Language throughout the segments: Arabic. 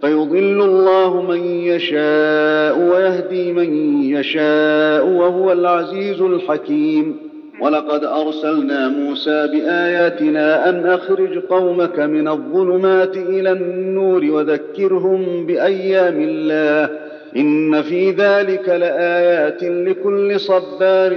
فيضل الله من يشاء ويهدي من يشاء وهو العزيز الحكيم. ولقد أرسلنا موسى بآياتنا أن أخرج قومك من الظلمات إلى النور وذكرهم بأيام الله. إن في ذلك لآيات لكل صبار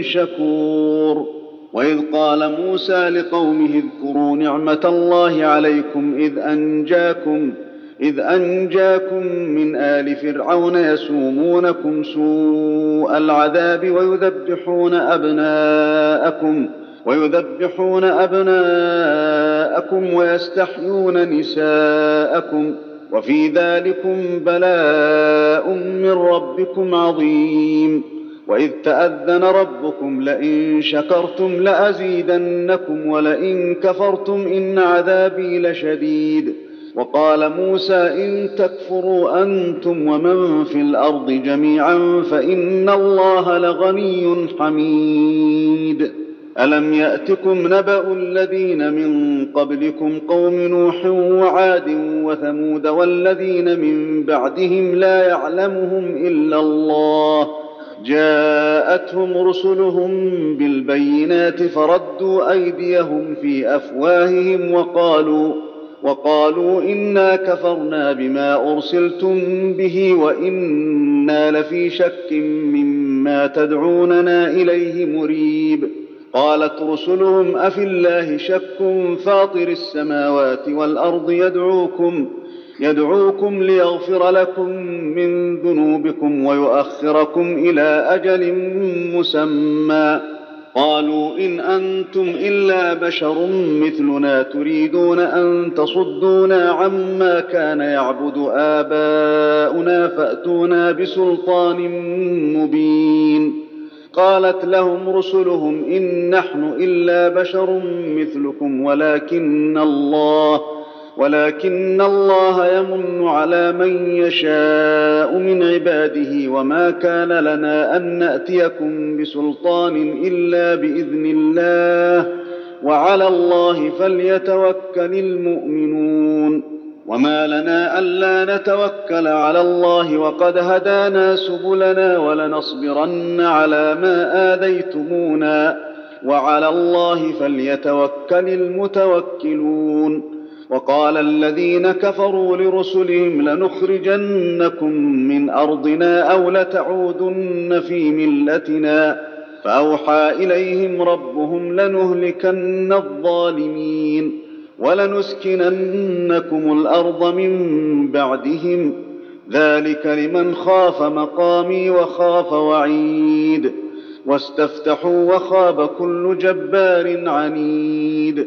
شكور. وإذ قال موسى لقومه اذكروا نعمة الله عليكم إذ أنجاكم إذ أنجاكم من آل فرعون يسومونكم سوء العذاب ويذبحون أبناءكم ويذبحون أبناءكم ويستحيون نساءكم وفي ذلكم بلاء من ربكم عظيم وإذ تأذن ربكم لئن شكرتم لأزيدنكم ولئن كفرتم إن عذابي لشديد وقال موسى إن تكفروا أنتم ومن في الأرض جميعا فإن الله لغني حميد. ألم يأتكم نبأ الذين من قبلكم قوم نوح وعاد وثمود والذين من بعدهم لا يعلمهم إلا الله. جاءتهم رسلهم بالبينات فردوا أيديهم في أفواههم وقالوا وقالوا إنا كفرنا بما أرسلتم به وإنا لفي شك مما تدعوننا إليه مريب. قالت رسلهم أفي الله شك فاطر السماوات والأرض يدعوكم يدعوكم ليغفر لكم من ذنوبكم ويؤخركم إلى أجل مسمى. قالوا إن أنتم إلا بشر مثلنا تريدون أن تصدونا عما كان يعبد آباؤنا فأتونا بسلطان مبين. قالت لهم رسلهم إن نحن إلا بشر مثلكم ولكن الله ولكن الله يمن على من يشاء من عباده وما كان لنا أن نأتيكم بسلطان إلا بإذن الله وعلى الله فليتوكل المؤمنون وما لنا ألا نتوكل على الله وقد هدانا سبلنا ولنصبرن على ما آذيتمونا وعلى الله فليتوكل المتوكلون وقال الذين كفروا لرسلهم لنخرجنكم من أرضنا أو لتعودن في ملتنا فأوحى إليهم ربهم لنهلكن الظالمين ولنسكننكم الأرض من بعدهم. ذلك لمن خاف مقامي وخاف وعيد واستفتحوا وخاب كل جبار عنيد.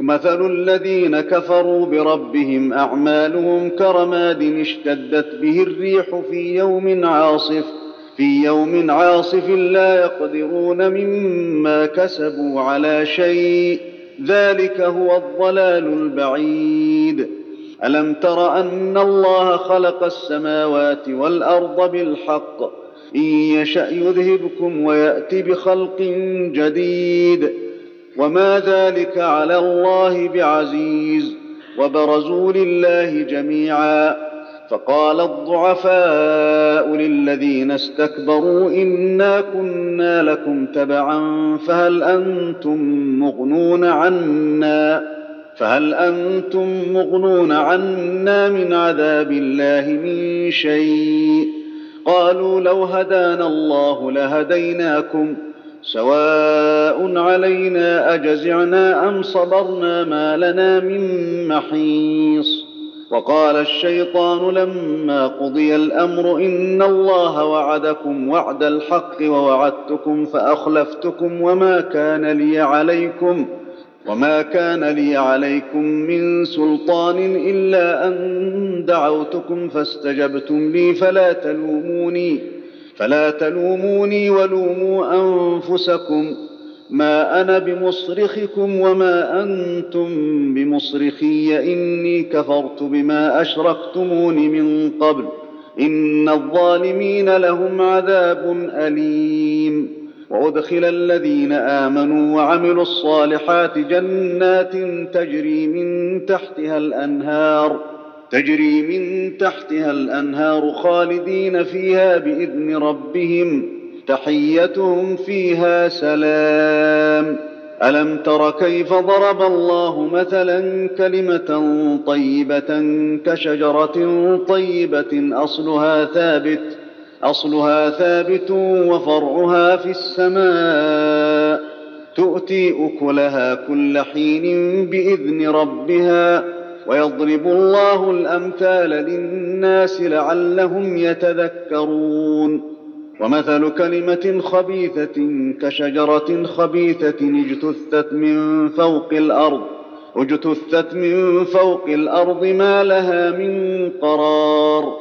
مثل الذين كفروا بربهم أعمالهم كرماد اشتدت به الريح في يوم عاصف في يوم عاصف لا يقدرون مما كسبوا على شيء ذلك هو الضلال البعيد. ألم تر أن الله خلق السماوات والأرض بالحق؟ إن يشأ يذهبكم ويات بخلق جديد. وما ذلك على الله بعزيز وبرزوا لله جميعا. فقال الضعفاء للذين استكبروا إنا كنا لكم تبعا فهل أنتم مغنون عنا؟ فهل أنتم مغنون عنا من عذاب الله من شيء؟ قالوا لو هدانا الله لهديناكم. سواء علينا أجزعنا أم صبرنا ما لنا من محيص. وقال الشيطان لما قضي الأمر إن الله وعدكم وعد الحق ووعدتكم فأخلفتكم وما كان لي عليكم وما كان لي عليكم من سلطان إلا أن دعوتكم فاستجبتم لي فلا تلوموني. فلا تلوموني ولوموا أنفسكم ما أنا بمصرخكم وما أنتم بمصرخي إني كفرت بما أشركتمون من قبل إن الظالمين لهم عذاب أليم وأدخل الذين آمنوا وعملوا الصالحات جنات تجري من تحتها الأنهار تجري من تحتها الأنهار خالدين فيها بإذن ربهم. تحيتهم فيها سلام. ألم تر كيف ضرب الله مثلا كلمة طيبة كشجرة طيبة؟ أصلها ثابت أصلها ثابت وفرعها في السماء. تؤتي أكلها كل حين بإذن ربها. ويضرب الله الأمثال للناس لعلهم يتذكرون. ومثل كلمة خبيثة كشجرة خبيثة اجتثت من فوق الأرض اجتثت من فوق الأرض ما لها من قرار.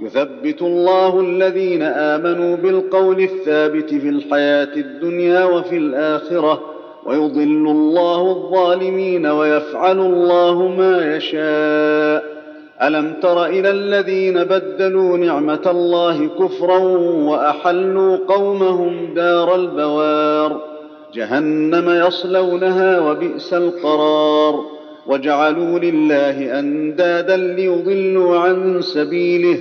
يثبت الله الذين آمنوا بالقول الثابت في الحياة الدنيا وفي الآخرة ويضل الله الظالمين ويفعل الله ما يشاء. ألم تر إلى الذين بدلوا نعمة الله كفرا وأحلوا قومهم دار البوار؟ جهنم يصلونها وبئس القرار. وجعلوا لله أندادا ليضلوا عن سبيله.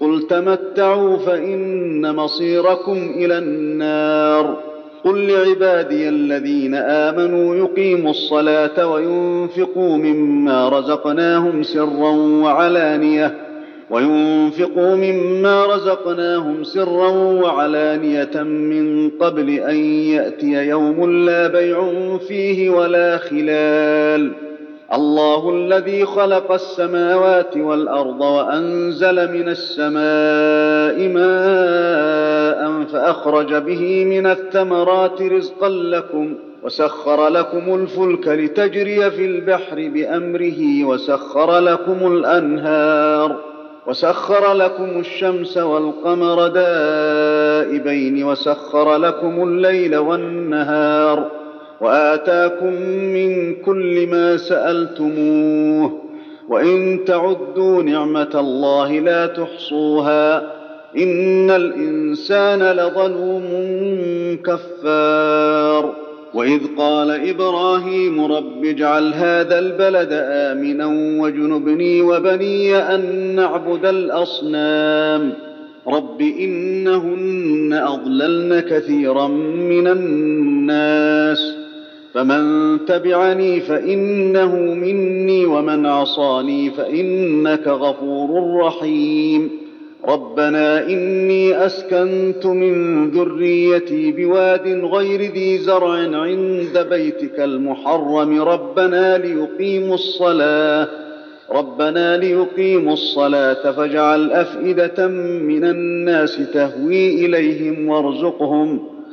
قل تمتعوا فإن مصيركم إلى النار. قل لعبادي الذين آمنوا يقيموا الصلاة وينفقوا مما رزقناهم سرا وعلانية وينفقوا مما رزقناهم سرا وعلانية من قبل أن يأتي يوم لا بيع فيه ولا خلال الله الذي خلق السماوات والأرض وأنزل من السماء ماء فأخرج به من الثمرات رزقا لكم وسخر لكم الفلك لتجري في البحر بأمره وسخر لكم الأنهار وسخر لكم الشمس والقمر دائبين وسخر لكم الليل والنهار وآتاكم من كل ما سألتموه وإن تعدوا نعمة الله لا تحصوها إن الإنسان لظلوم كفار. وإذ قال إبراهيم رب اجعل هذا البلد آمنا واجنبني وبني أن نعبد الأصنام. رب إنهن أضللن كثيرا من الناس. فمن تبعني فإنه مني ومن عصاني فإنك غفور رحيم. ربنا إني أسكنت من ذريتي بواد غير ذي زرع عند بيتك المحرم. ربنا ليقيموا الصلاة ربنا ليقيموا الصلاة فاجعل أفئدة من الناس تهوي إليهم وارزقهم.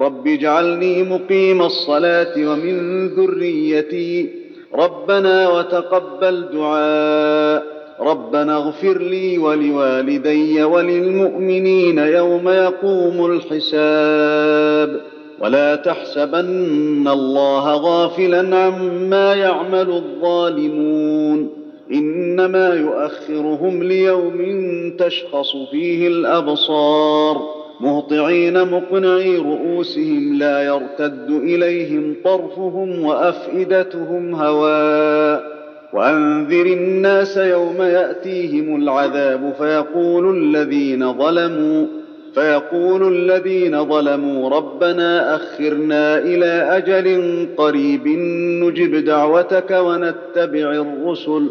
رب اجعلني مقيم الصلاة ومن ذريتي. ربنا وتقبل دعاء. ربنا اغفر لي ولوالدي وللمؤمنين يوم يقوم الحساب. ولا تحسبن الله غافلا عما يعمل الظالمون. إنما يؤخرهم ليوم تشخص فيه الأبصار. مهطعين مقنعي رؤوسهم لا يرتد إليهم طرفهم وأفئدتهم هواء. وأنذر الناس يوم يأتيهم العذاب فيقول الذين ظلموا فيقول الذين ظلموا ربنا أخرنا إلى أجل قريب نجب دعوتك ونتبع الرسل.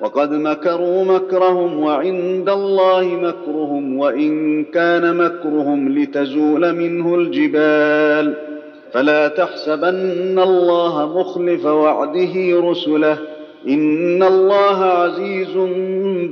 وقد مكروا مكرهم وعند الله مكرهم وإن كان مكرهم لتزول منه الجبال. فلا تحسبن الله مخلف وعده رسله. إن الله عزيز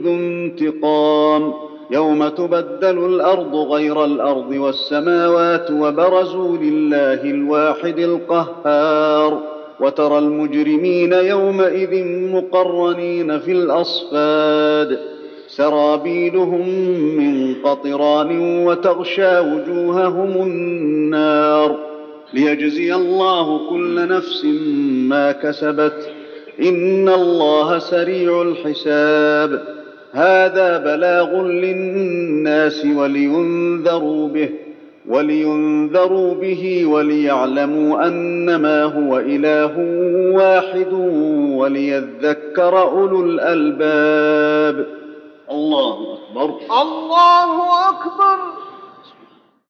ذو انتقام. يوم تبدل الأرض غير الأرض والسماوات وبرزوا لله الواحد القهار. وترى المجرمين يومئذ مقرنين في الأصفاد. سرابيلهم من قطران وتغشى وجوههم النار. ليجزي الله كل نفس ما كسبت. إن الله سريع الحساب. هذا بلاغ للناس ولينذروا به. ولينذروا به وليعلموا انما هو إله واحد وليذكر أولو الألباب. الله أكبر. الله أكبر.